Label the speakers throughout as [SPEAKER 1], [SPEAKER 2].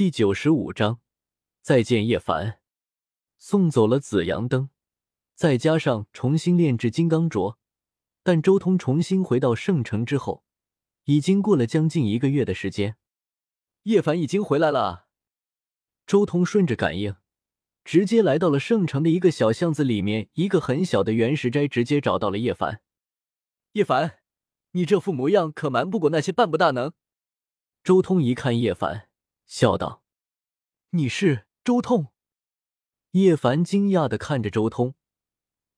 [SPEAKER 1] 第九十五章，再见叶凡。送走了紫阳灯，再加上重新炼制金刚镯，但周通重新回到圣城之后，已经过了将近一个月的时间。叶凡已经回来了。周通顺着感应，直接来到了圣城的一个小巷子里面，一个很小的原石斋，直接找到了叶凡。叶凡，你这副模样可瞒不过那些半步大能。周通一看叶凡，笑道：“你是周通？”叶凡惊讶的看着周通，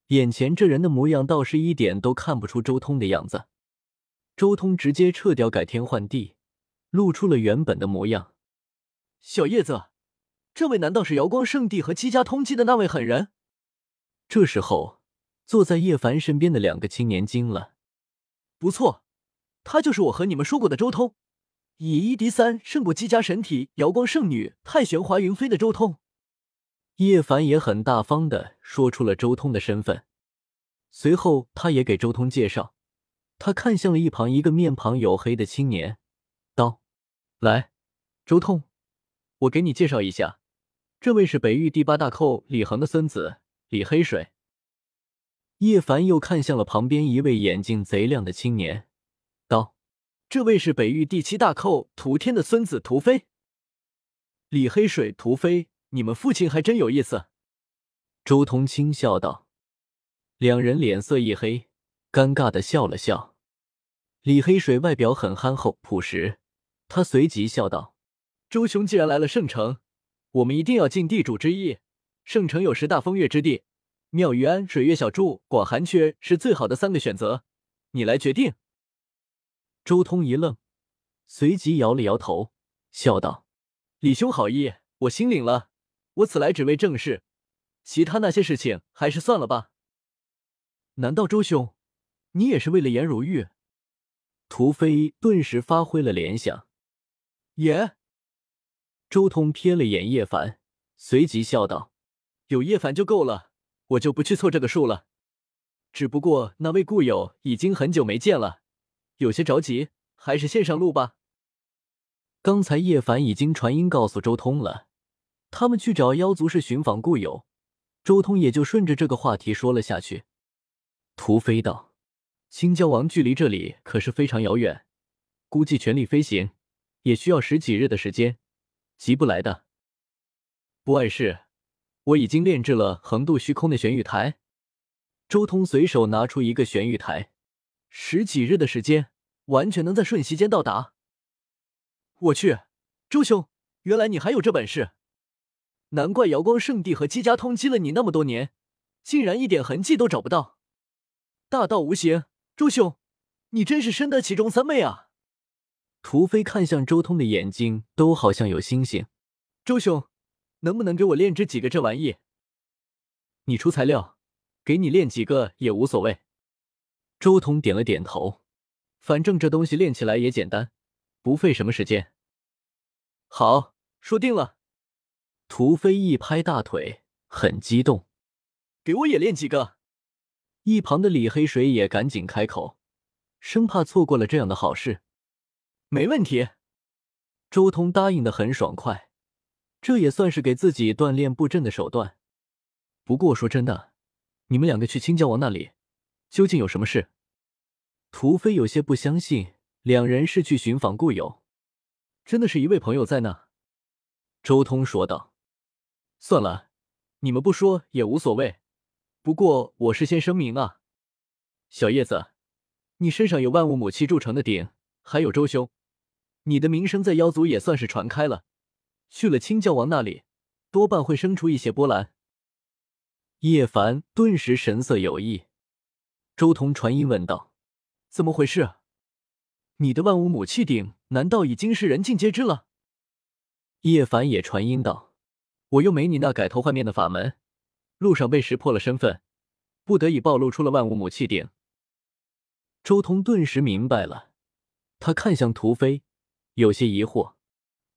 [SPEAKER 1] 眼前这人的模样倒是一点都看不出周通的样子。周通直接撤掉改天换地，露出了原本的模样。小叶子，这位难道是瑶光圣地和姬家通缉的那位狠人？这时候，坐在叶凡身边的两个青年惊了。不错，他就是我和你们说过的周通。以一敌三，胜过姬家神体瑶光圣女太玄华云飞的周通，叶凡也很大方的说出了周通的身份。随后，他也给周通介绍。他看向了一旁一个面庞黝黑的青年，道：“来，周通，我给你介绍一下，这位是北域第八大寇李恒的孙子李黑水。”叶凡又看向了旁边一位眼睛贼亮的青年。这位是北域第七大寇屠天的孙子屠飞，李黑水、屠飞，你们父亲还真有意思。周通轻笑道。两人脸色一黑，尴尬的笑了笑。李黑水外表很憨厚朴实，他随即笑道：“周兄既然来了圣城，我们一定要尽地主之谊。圣城有十大风月之地，妙玉庵、水月小筑、广寒阙是最好的三个选择，你来决定。”周通一愣，随即摇了摇头，笑道：“李兄好意，我心领了。我此来只为正事，其他那些事情还是算了吧。”难道周兄，你也是为了颜如玉？屠飞顿时发挥了联想。也。周通瞥了眼叶凡，随即笑道：“有叶凡就够了，我就不去凑这个数了。只不过那位故友已经很久没见了。”有些着急，还是先上路吧。刚才叶凡已经传音告诉周通了，他们去找妖族是寻访故友，周通也就顺着这个话题说了下去。屠飞道：“青蛟王距离这里可是非常遥远，估计全力飞行也需要十几日的时间，急不来的。”不碍事，我已经炼制了横渡虚空的玄玉台。周通随手拿出一个玄玉台。十几日的时间，完全能在瞬息间到达。我去，周兄，原来你还有这本事！难怪瑶光圣地和姬家通缉了你那么多年，竟然一点痕迹都找不到。大道无形，周兄，你真是深得其中三昧啊！屠飞看向周通的眼睛都好像有星星。周兄，能不能给我炼制几个这玩意？你出材料，给你炼几个也无所谓。周通点了点头，反正这东西练起来也简单，不费什么时间。好，说定了。屠飞一拍大腿，很激动，给我也练几个。一旁的李黑水也赶紧开口，生怕错过了这样的好事。没问题。周通答应的很爽快，这也算是给自己锻炼布阵的手段。不过说真的，你们两个去青椒王那里。究竟有什么事？屠飞有些不相信，两人是去寻访故友，真的是一位朋友在那。周通说道：“算了，你们不说也无所谓。不过我事先声明啊，小叶子，你身上有万物母气铸成的鼎，还有周兄，你的名声在妖族也算是传开了。去了青教王那里，多半会生出一些波澜。”叶凡顿时神色有异。周通传音问道：“怎么回事？你的万物母气鼎难道已经是人尽皆知了？”叶凡也传音道：“我又没你那改头换面的法门，路上被识破了身份，不得已暴露出了万物母气鼎。”周通顿时明白了，他看向屠飞，有些疑惑：“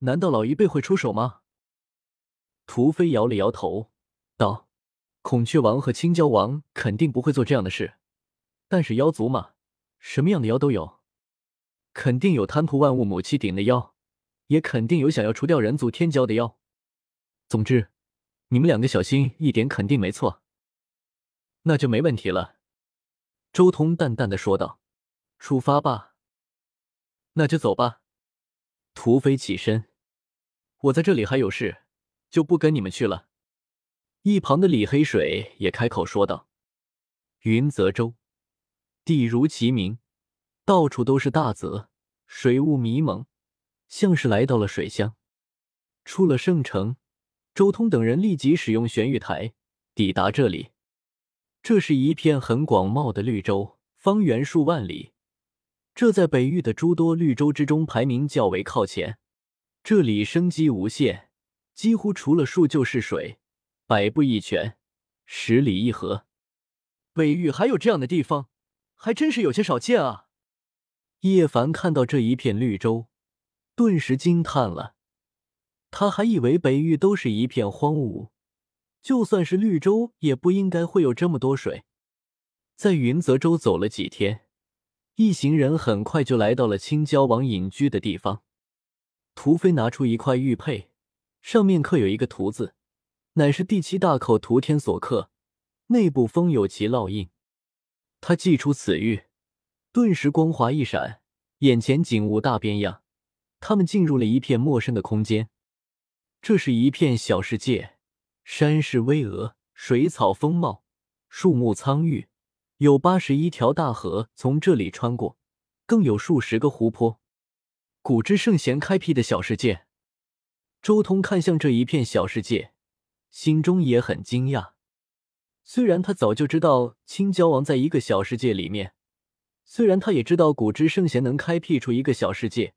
[SPEAKER 1] 难道老一辈会出手吗？”屠飞摇了摇头，道：“孔雀王和青蛟王肯定不会做这样的事。”但是妖族嘛，什么样的妖都有，肯定有贪图万物母气鼎的妖，也肯定有想要除掉人族天骄的妖。总之，你们两个小心一点，肯定没错。那就没问题了。”周通淡淡的说道。“出发吧。”“那就走吧。”土匪起身，“我在这里还有事，就不跟你们去了。”一旁的李黑水也开口说道：“云泽州，地如其名，到处都是大泽，水雾迷蒙，像是来到了水乡。出了圣城，周通等人立即使用玄玉台抵达这里。这是一片很广袤的绿洲，方圆数万里，这在北域的诸多绿洲之中排名较为靠前。这里生机无限，几乎除了树就是水。”百步一泉，十里一河，北域还有这样的地方，还真是有些少见啊！叶凡看到这一片绿洲，顿时惊叹了。他还以为北域都是一片荒芜，就算是绿洲，也不应该会有这么多水。在云泽州走了几天，一行人很快就来到了青椒王隐居的地方。屠飞拿出一块玉佩，上面刻有一个“屠”字。乃是第七大口屠天所刻，内部封有其烙印。他祭出此玉，顿时光华一闪，眼前景物大变样。他们进入了一片陌生的空间，这是一片小世界，山势巍峨，水草丰茂，树木苍郁，有八十一条大河从这里穿过，更有数十个湖泊。古之圣贤开辟的小世界。周通看向这一片小世界。心中也很惊讶，虽然他早就知道青椒王在一个小世界里面，虽然他也知道古之圣贤能开辟出一个小世界，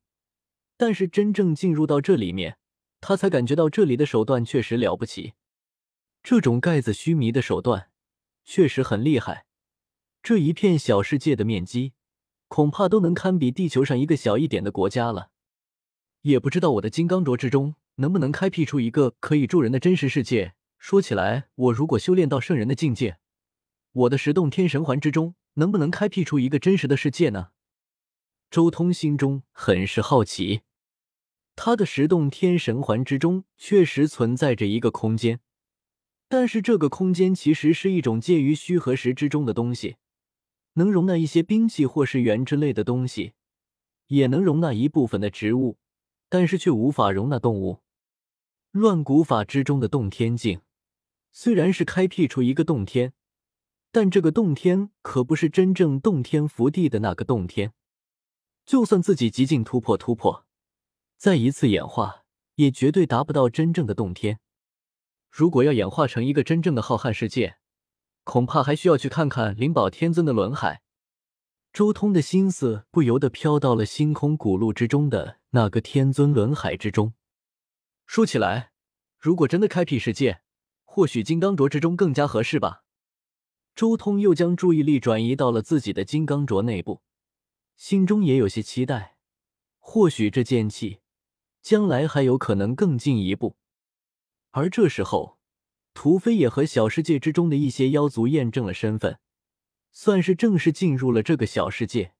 [SPEAKER 1] 但是真正进入到这里面，他才感觉到这里的手段确实了不起。这种盖子须弥的手段确实很厉害。这一片小世界的面积，恐怕都能堪比地球上一个小一点的国家了。也不知道我的金刚镯之中。能不能开辟出一个可以助人的真实世界？说起来，我如果修炼到圣人的境界，我的十洞天神环之中能不能开辟出一个真实的世界呢？周通心中很是好奇。他的十洞天神环之中确实存在着一个空间，但是这个空间其实是一种介于虚和实之中的东西，能容纳一些兵器或是猿之类的东西，也能容纳一部分的植物，但是却无法容纳动物。乱古法之中的洞天境，虽然是开辟出一个洞天，但这个洞天可不是真正洞天福地的那个洞天。就算自己极尽突破，突破再一次演化，也绝对达不到真正的洞天。如果要演化成一个真正的浩瀚世界，恐怕还需要去看看灵宝天尊的轮海。周通的心思不由得飘到了星空古路之中的那个天尊轮海之中。说起来，如果真的开辟世界，或许金刚镯之中更加合适吧。周通又将注意力转移到了自己的金刚镯内部，心中也有些期待，或许这剑气将来还有可能更进一步。而这时候，屠飞也和小世界之中的一些妖族验证了身份，算是正式进入了这个小世界。